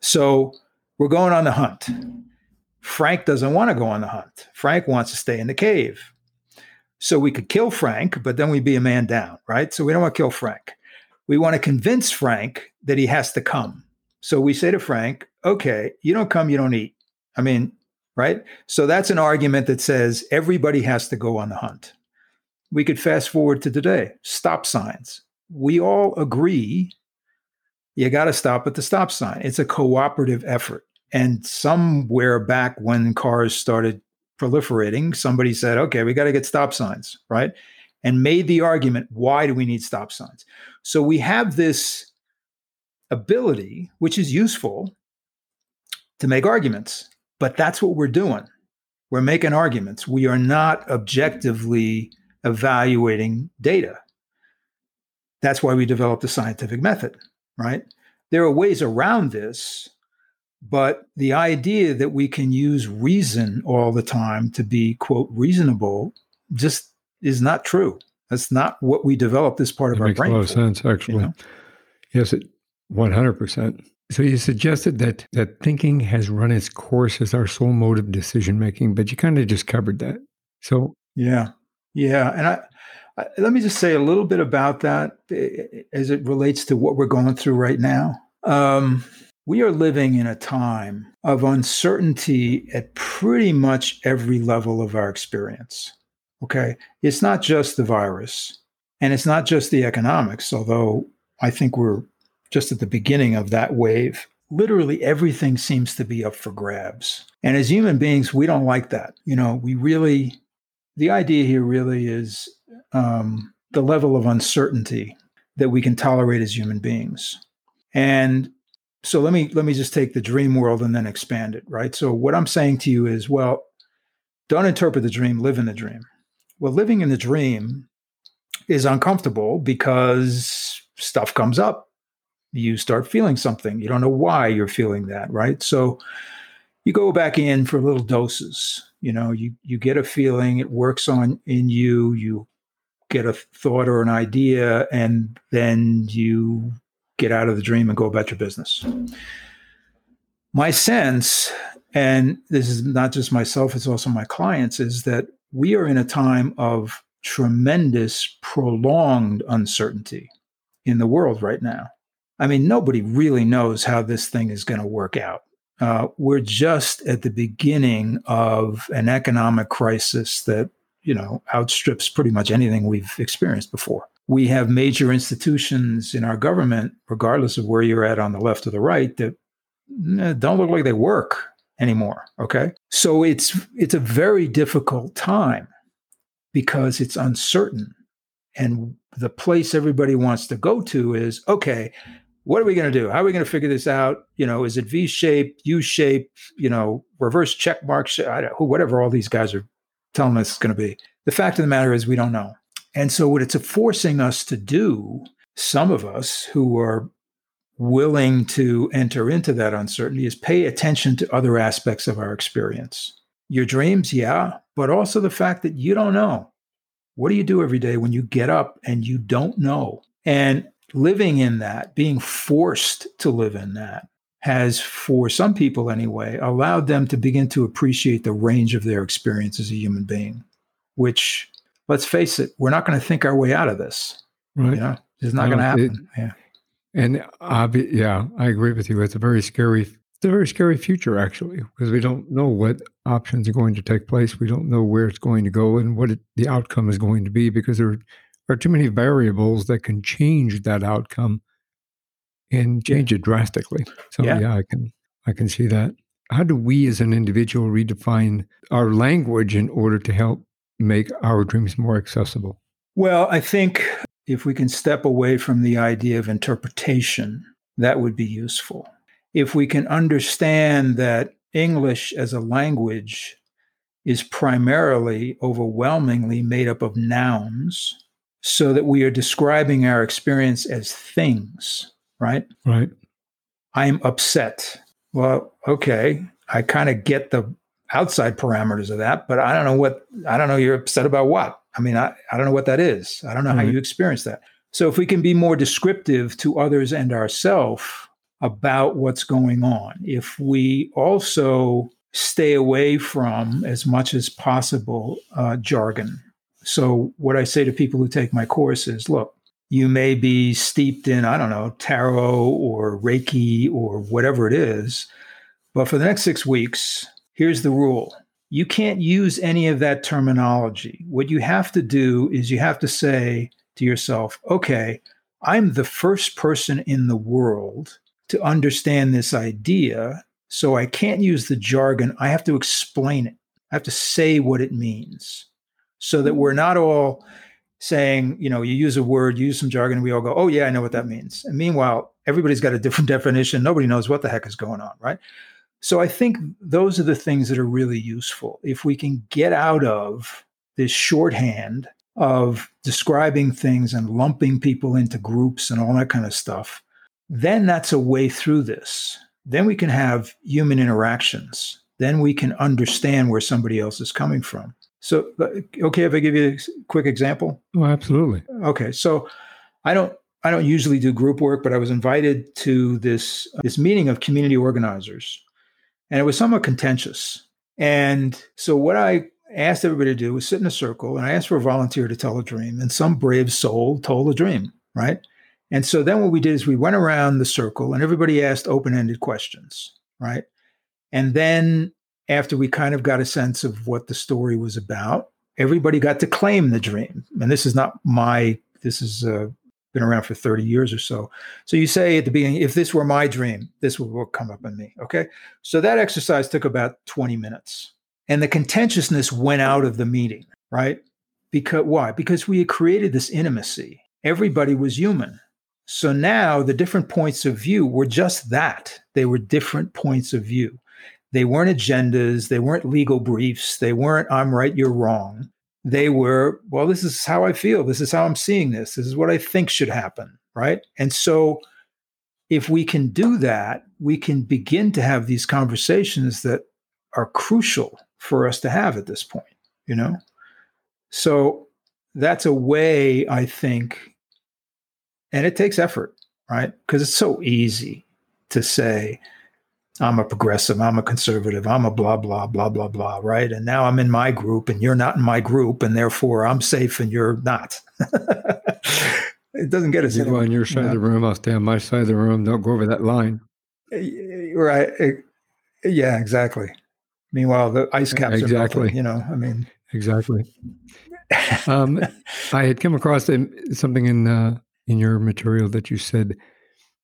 So we're going on the hunt. Frank doesn't want to go on the hunt. Frank wants to stay in the cave. So we could kill Frank, but then we'd be a man down, right? So we don't want to kill Frank. We want to convince Frank that he has to come. So we say to Frank, okay, you don't come, you don't eat. I mean, right? So that's an argument that says everybody has to go on the hunt. We could fast forward to today stop signs. We all agree you got to stop at the stop sign. It's a cooperative effort. And somewhere back when cars started proliferating, somebody said, okay, we got to get stop signs, right? And made the argument, why do we need stop signs? So we have this ability, which is useful to make arguments, but that's what we're doing. We're making arguments. We are not objectively evaluating data. That's why we developed the scientific method, right? There are ways around this but the idea that we can use reason all the time to be, quote, reasonable just is not true. That's not what we developed this part of our brain. Makes a lot of sense, actually. You know? Yes, it, 100%. So you suggested that that thinking has run its course as our sole mode of decision making, but you kind of just covered that. So yeah, yeah, and I, I, let me just say a little bit about that eh, as it relates to what we're going through right now. Um, we are living in a time of uncertainty at pretty much every level of our experience. Okay. It's not just the virus and it's not just the economics, although I think we're just at the beginning of that wave. Literally everything seems to be up for grabs. And as human beings, we don't like that. You know, we really, the idea here really is um, the level of uncertainty that we can tolerate as human beings. And so let me let me just take the dream world and then expand it right? So what i'm saying to you is well don't interpret the dream live in the dream. Well living in the dream is uncomfortable because stuff comes up. You start feeling something. You don't know why you're feeling that right? So you go back in for little doses. You know you you get a feeling it works on in you you get a thought or an idea and then you get out of the dream and go about your business. My sense, and this is not just myself, it's also my clients, is that we are in a time of tremendous, prolonged uncertainty in the world right now. I mean, nobody really knows how this thing is going to work out. Uh, we're just at the beginning of an economic crisis that, you know, outstrips pretty much anything we've experienced before we have major institutions in our government, regardless of where you're at on the left or the right, that eh, don't look like they work anymore. Okay. So it's it's a very difficult time because it's uncertain. And the place everybody wants to go to is okay, what are we going to do? How are we going to figure this out? You know, is it V shaped, U shaped, you know, reverse check mark, whatever all these guys are telling us it's going to be. The fact of the matter is, we don't know. And so, what it's forcing us to do, some of us who are willing to enter into that uncertainty, is pay attention to other aspects of our experience. Your dreams, yeah, but also the fact that you don't know. What do you do every day when you get up and you don't know? And living in that, being forced to live in that, has, for some people anyway, allowed them to begin to appreciate the range of their experience as a human being, which let's face it, we're not going to think our way out of this. Right. You know, it's not going to happen. It, yeah. And obvi- yeah, I agree with you. It's a very scary, it's a very scary future actually, because we don't know what options are going to take place. We don't know where it's going to go and what it, the outcome is going to be because there are too many variables that can change that outcome and change it drastically. So Yeah. yeah, I can I can see that. How do we as an individual redefine our language in order to help make our dreams more accessible? Well, I think if we can step away from the idea of interpretation, that would be useful. If we can understand that English as a language is primarily, overwhelmingly made up of nouns, so that we are describing our experience as things, right? Right. I'm upset. Well, okay, I kind of get the outside parameters of that, but I don't know what I don't know you're upset about what. I mean, I, I don't know what that is. I don't know how you experience that. So if we can be more descriptive to others and ourselves about what's going on, if we also stay away from as much as possible uh, jargon. So what I say to people who take my course is, look, you may be steeped in, I don't know, tarot or Reiki or whatever it is. But for the next six weeks, here's the rule you can't use any of that terminology. What you have to do is you have to say to yourself, okay, I'm the first person in the world to understand this idea. So I can't use the jargon. I have to explain it. I have to say what it means so that we're not all saying, you know, you use a word, you use some jargon, and we all go, oh, yeah, I know what that means. And meanwhile, everybody's got a different definition. Nobody knows what the heck is going on, right? So I think those are the things that are really useful. If we can get out of this shorthand of describing things and lumping people into groups and all that kind of stuff, then that's a way through this. Then we can have human interactions. Then we can understand where somebody else is coming from. So, uh, okay, if I give you a quick example. Oh, absolutely. Okay, so I don't I don't usually do group work, but I was invited to this this meeting of community organizers, and it was somewhat contentious. And so what I asked everybody to do was sit in a circle, and I asked for a volunteer to tell a dream, and some brave soul told a dream, right? And so then what we did is we went around the circle, and everybody asked open-ended questions, right? And then after we kind of got a sense of what the story was about, everybody got to claim the dream. And this is not my, this is uh, been around for 30 years or so. So you say at the beginning, if this were my dream, this would come up in me. Okay. So that exercise took about 20 minutes. And the contentiousness went out of the meeting, right? Because why? Because we had created this intimacy. Everybody was human. So now the different points of view were just that. They were different points of view. They weren't agendas. They weren't legal briefs. They weren't, I'm right, you're wrong. They were, well, this is how I feel. This is how I'm seeing this. This is what I think should happen. Right. And so if we can do that, we can begin to have these conversations that are crucial for us to have at this point, you know? So that's a way, I think, and it takes effort, right? Because it's so easy to say, I'm a progressive, I'm a conservative, I'm a blah, blah, blah, blah, blah, right? And now I'm in my group and you're not in my group, and therefore I'm safe and you're not. it doesn't get us You go on your you side of the room, I'll stay on my side of the room. Don't go over that line. Right. Eh, Yeah, exactly. Meanwhile, the ice caps are Exactly. melting, you know, I mean, Exactly. Um, I had come across something in uh, in your material that you said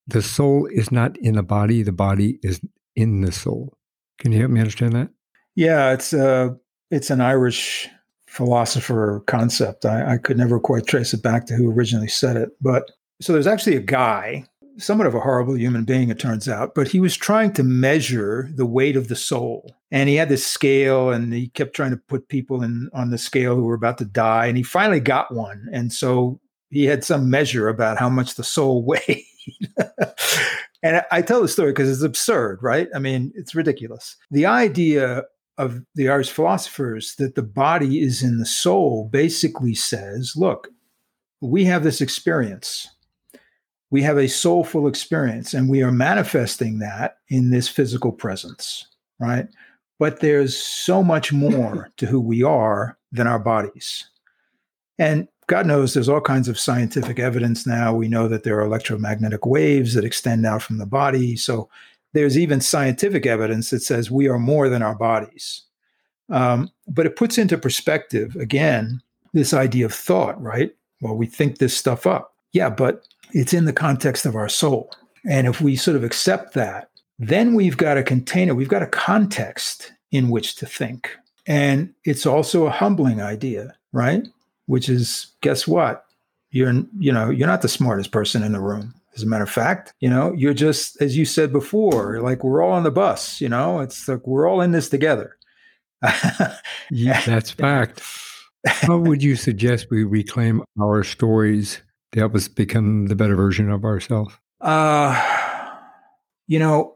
the soul is not in the body; the body is in the soul. Can you help me understand that? Yeah, it's uh it's an Irish philosopher concept. I, I could never quite trace it back to who originally said it. But so there's actually a guy, somewhat of a horrible human being, it turns out, but he was trying to measure the weight of the soul. And he had this scale and he kept trying to put people in on the scale who were about to die. And he finally got one. And so he had some measure about how much the soul weighed. And I- tell the story because it's absurd, right? I mean, it's ridiculous. The idea of the Irish philosophers that the body is in the soul basically says, look, we have this experience. We have a soulful experience, and we are manifesting that in this physical presence, right? But there's so much more to who we are than our bodies. And God knows there's all kinds of scientific evidence now. We know that there are electromagnetic waves that extend out from the body. So there's even scientific evidence that says we are more than our bodies. Um, but it puts into perspective, again, this idea of thought, right? Well, we think this stuff up. Yeah, but it's in the context of our soul. And if we sort of accept that, then we've got a container, we've got a context in which to think. And it's also a humbling idea, right? Which is guess what? You're you know, you're not the smartest person in the room. As a matter of fact, you know, you're just as you said before, like we're all on the bus, you know, it's like we're all in this together. yeah, that's fact. How would you suggest we reclaim our stories to help us become the better version of ourselves? Uh, you know,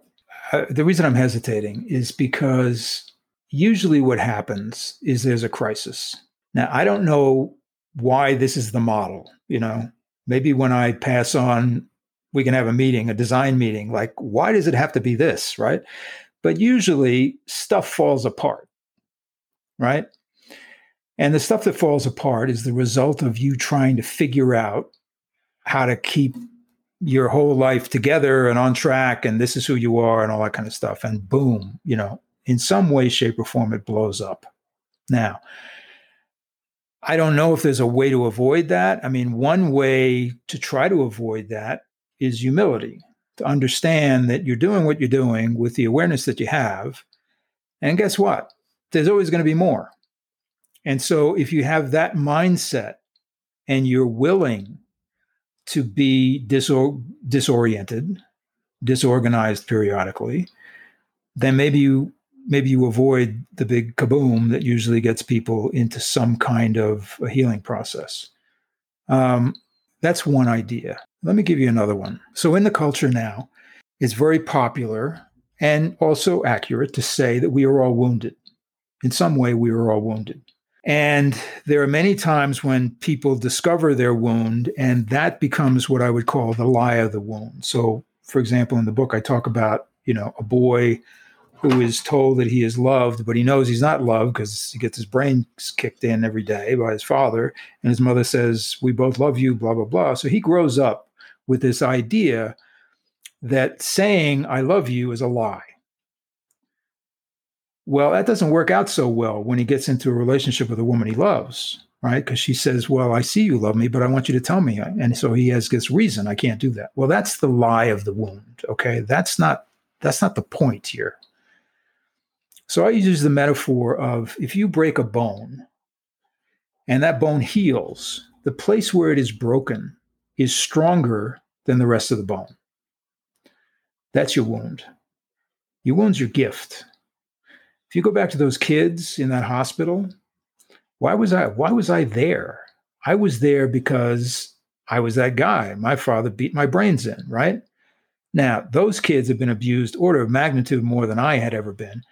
uh, the reason I'm hesitating is because usually what happens is there's a crisis. Now, I don't know why this is the model. You know, maybe when I pass on, we can have a meeting, a design meeting. Like, why does it have to be this? Right. But usually stuff falls apart. Right. And the stuff that falls apart is the result of you trying to figure out how to keep your whole life together and on track and this is who you are and all that kind of stuff and boom you know in some way shape or form it blows up now i don't know if there's a way to avoid that. I mean one way to try to avoid that is humility to understand that you're doing what you're doing with the awareness that you have. And guess what? There's always going to be more. And so if you have that mindset and you're willing to be disor- disoriented, disorganized periodically, then maybe you maybe you avoid the big kaboom that usually gets people into some kind of a healing process. Um, that's one idea. Let me give you another one. So in the culture now, it's very popular and also accurate to say that we are all wounded. In some way, we are all wounded. And there are many times when people discover their wound, and that becomes what I would call the lie of the wound. So, for example, in the book, I talk about, you know, a boy who is told that he is loved, but he knows he's not loved because he gets his brains kicked in every day by his father. And his mother says, We both love you, blah, blah, blah. So he grows up with this idea that saying, I love you is a lie. Well, that doesn't work out so well when he gets into a relationship with a woman he loves, right? Because she says, Well, I see you love me, but I want you to tell me. And so he has this reason I can't do that. Well, that's the lie of the wound. Okay. That's not that's not the point here. So I use the metaphor of if you break a bone and that bone heals, the place where it is broken is stronger than the rest of the bone. That's your wound. Your wound's your gift if you go back to those kids in that hospital, why was I why was I there? I was there because I was that guy. My father beat my brains in, right? Now, those kids have been abused order of magnitude more than I had ever been.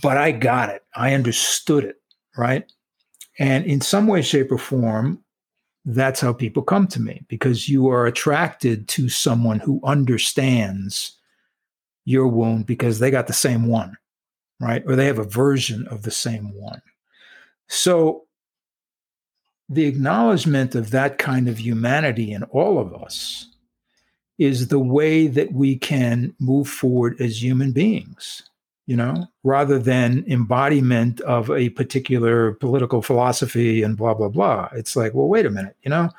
But I got it. I understood it, right? And in some way shape or form, that's how people come to me because you are attracted to someone who understands your wound because they got the same one right? Or they have a version of the same one. So the acknowledgement of that kind of humanity in all of us is the way that we can move forward as human beings, you know, mm-hmm. rather than embodiment of a particular political philosophy and blah, blah, blah. It's like, well, wait a minute, you know,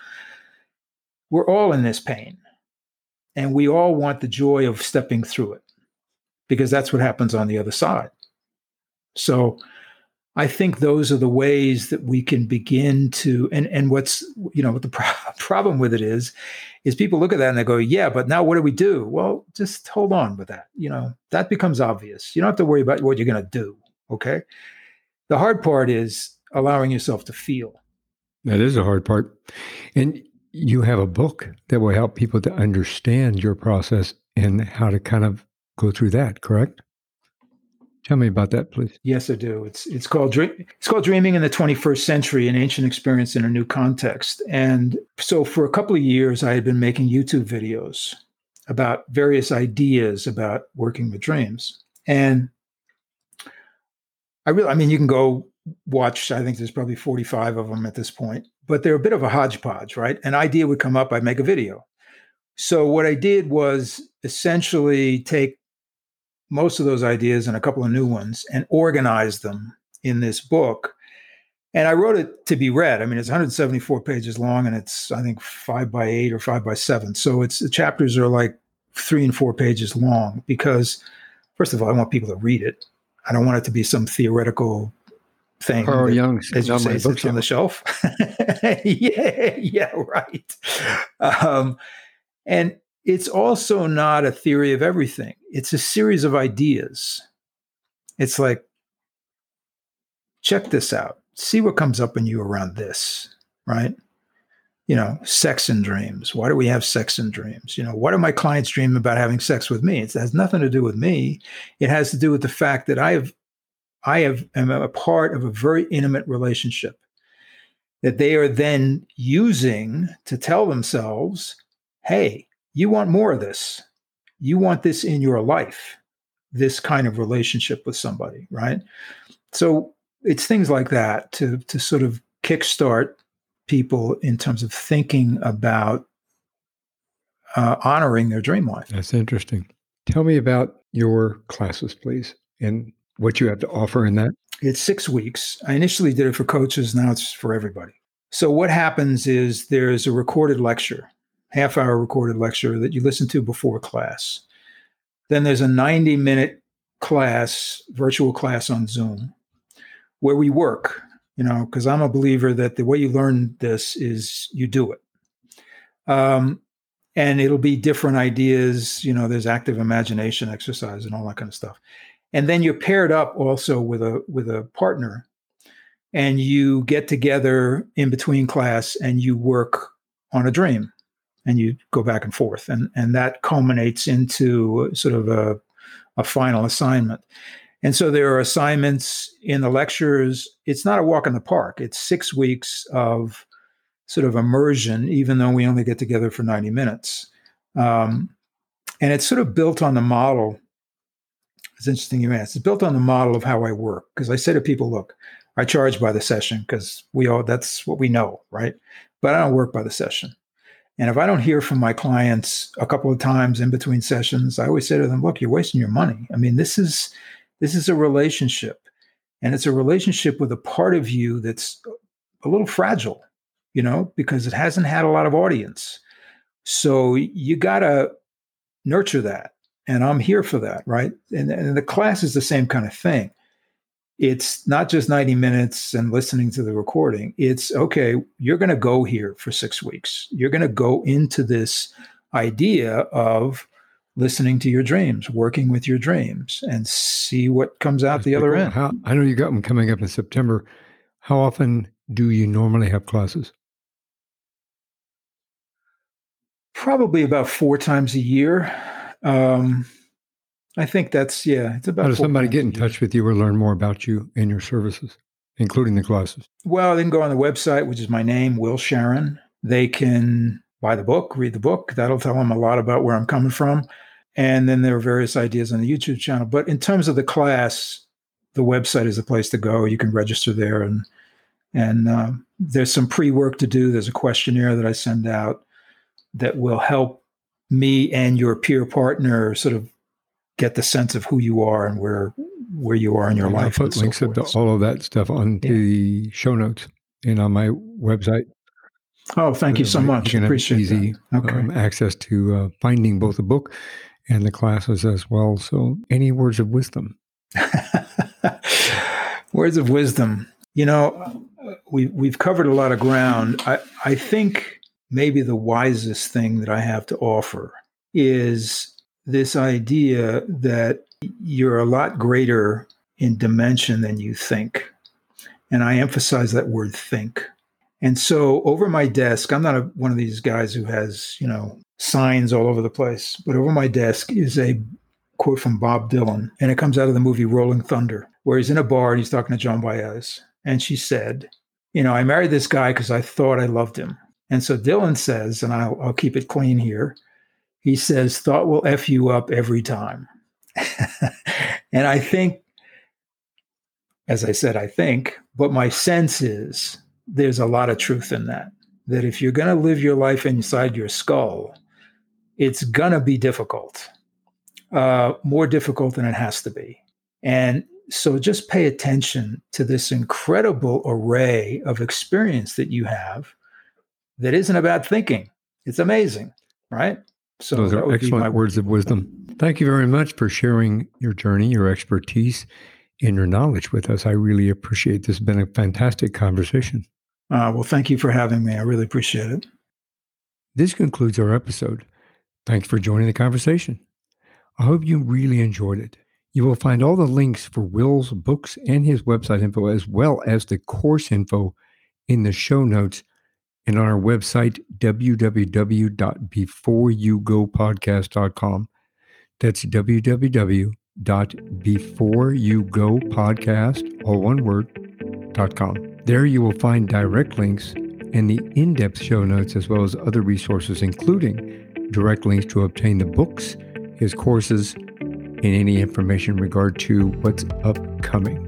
we're all in this pain and we all want the joy of stepping through it because that's what happens on the other side. So I think those are the ways that we can begin to and and what's you know what the pro- problem with it is is people look at that and they go yeah but now what do we do? Well just hold on with that you know that becomes obvious. You don't have to worry about what you're going to do okay? The hard part is allowing yourself to feel. That is a hard part. And you have a book that will help people to understand your process and how to kind of go through that correct Tell me about that, please. Yes, I do. It's it's called it's called Dreaming in the 21st Century: An Ancient Experience in a New Context. And so, for a couple of years, I had been making YouTube videos about various ideas about working with dreams. And I really, I mean, you can go watch. I think there's probably 45 of them at this point, but they're a bit of a hodgepodge, right? An idea would come up, I'd make a video. So what I did was essentially take most of those ideas and a couple of new ones and organized them in this book. And I wrote it to be read. I mean, it's 174 pages long and it's, I think, five by eight or five by seven. So it's the chapters are like three and four pages long because, first of all, I want people to read it. I don't want it to be some theoretical thing. Carl that, Jung as you on say, sits on the shelf. yeah, yeah, right. Um, and it's also not a theory of everything. It's a series of ideas. It's like, check this out. See what comes up in you around this, right? You know, sex and dreams. Why do we have sex and dreams? You know, what do my clients dream about having sex with me? It has nothing to do with me. It has to do with the fact that I have, I have, am a part of a very intimate relationship that they are then using to tell themselves, hey, you want more of this. You want this in your life, this kind of relationship with somebody, right? So it's things like that to to sort of kickstart people in terms of thinking about uh, honoring their dream life. That's interesting. Tell me about your classes, please, and what you have to offer in that. It's six weeks. I initially did it for coaches. Now it's for everybody. So what happens is there's a recorded lecture half hour recorded lecture that you listen to before class. Then there's a 90 minute class, virtual class on Zoom, where we work, you know, because I'm a believer that the way you learn this is you do it. Um, and it'll be different ideas, you know, there's active imagination exercise and all that kind of stuff. And then you're paired up also with a with a partner and you get together in between class and you work on a dream and you go back and forth. And and that culminates into sort of a, a final assignment. And so there are assignments in the lectures. It's not a walk in the park. It's six weeks of sort of immersion even though we only get together for 90 minutes. Um, and it's sort of built on the model. It's interesting you asked it's built on the model of how i work. Because i say to people look i charge by the session because we all that's what we know right? But i don't work by the session and if I don't hear from my clients a couple of times in between sessions, I always say to them, look, you're wasting your money. I mean, this is this is a relationship. And it's a relationship with a part of you that's a little fragile, you know, because it hasn't had a lot of audience. So you gotta nurture that. And I'm here for that, right? And, and the class is the same kind of thing it's not just 90 minutes and listening to the recording. It's okay, you're going to go here for six weeks. You're going to go into this idea of listening to your dreams, working with your dreams, and see what comes out That's the other cool. end. How, I know you got them coming up in September. How often do you normally have classes? Probably about four times a year. Um, I think that's yeah. It's about. How does somebody get in touch with you or learn more about you and your services, including the classes? Well, they can go on the website, which is my name, Will Sharon. They can buy the book, read the book. That'll tell them a lot about where I'm coming from. And then there are various ideas on the YouTube channel. But in terms of the class, the website is the place to go. You can register there, and and uh, there's some pre work to do. There's a questionnaire that I send out that will help me and your peer partner sort of get the sense of who you are and where where you are in your life. I'll put links so to all of that stuff on yeah. the show notes and on my website. Oh, thank you so much. Appreciate easy okay. um, access to uh, finding both the book and the classes as well. So, any words of wisdom? words of wisdom. You know, we we've covered a lot of ground. I I think maybe the wisest thing that I have to offer is this idea that you're a lot greater in dimension than you think. And I emphasize that word think. And so over my desk, I'm not a, one of these guys who has, you know, signs all over the place, but over my desk is a quote from Bob Dylan. And it comes out of the movie Rolling Thunder, where he's in a bar and he's talking to Joan Baez. And she said, You know, I married this guy because I thought I loved him. And so Dylan says, and I'll, I'll keep it clean here he says, thought will F you up every time. and I think, as I said, I think, but my sense is there's a lot of truth in that. That if you're going to live your life inside your skull, it's going to be difficult, uh, more difficult than it has to be. And so just pay attention to this incredible array of experience that you have that isn't about thinking. It's amazing, right? So Those are my- excellent words of wisdom. Thank you very much for sharing your journey, your expertise, and your knowledge with us. I really appreciate this. has been a fantastic conversation. Uh, well, thank you for having me. I really appreciate it. This concludes our episode. Thanks for joining the conversation. I hope you really enjoyed it. You will find all the links for Will's books and his website info, as well as the course info in the show notes and on our website, www.beforeyougopodcast.com. That's www.beforeyougopodcast, all one word, dot com. There you will find direct links and the in depth show notes, as well as other resources, including direct links to obtain the books, his courses, and any information in regard to what's upcoming.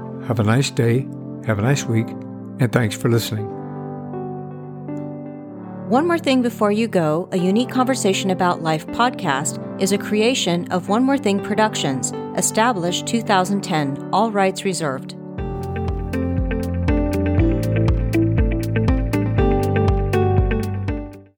have a nice day, have a nice week, and thanks for listening. One More Thing Before You Go, a unique conversation about life podcast, is a creation of One More Thing Productions, established 2010, all rights reserved.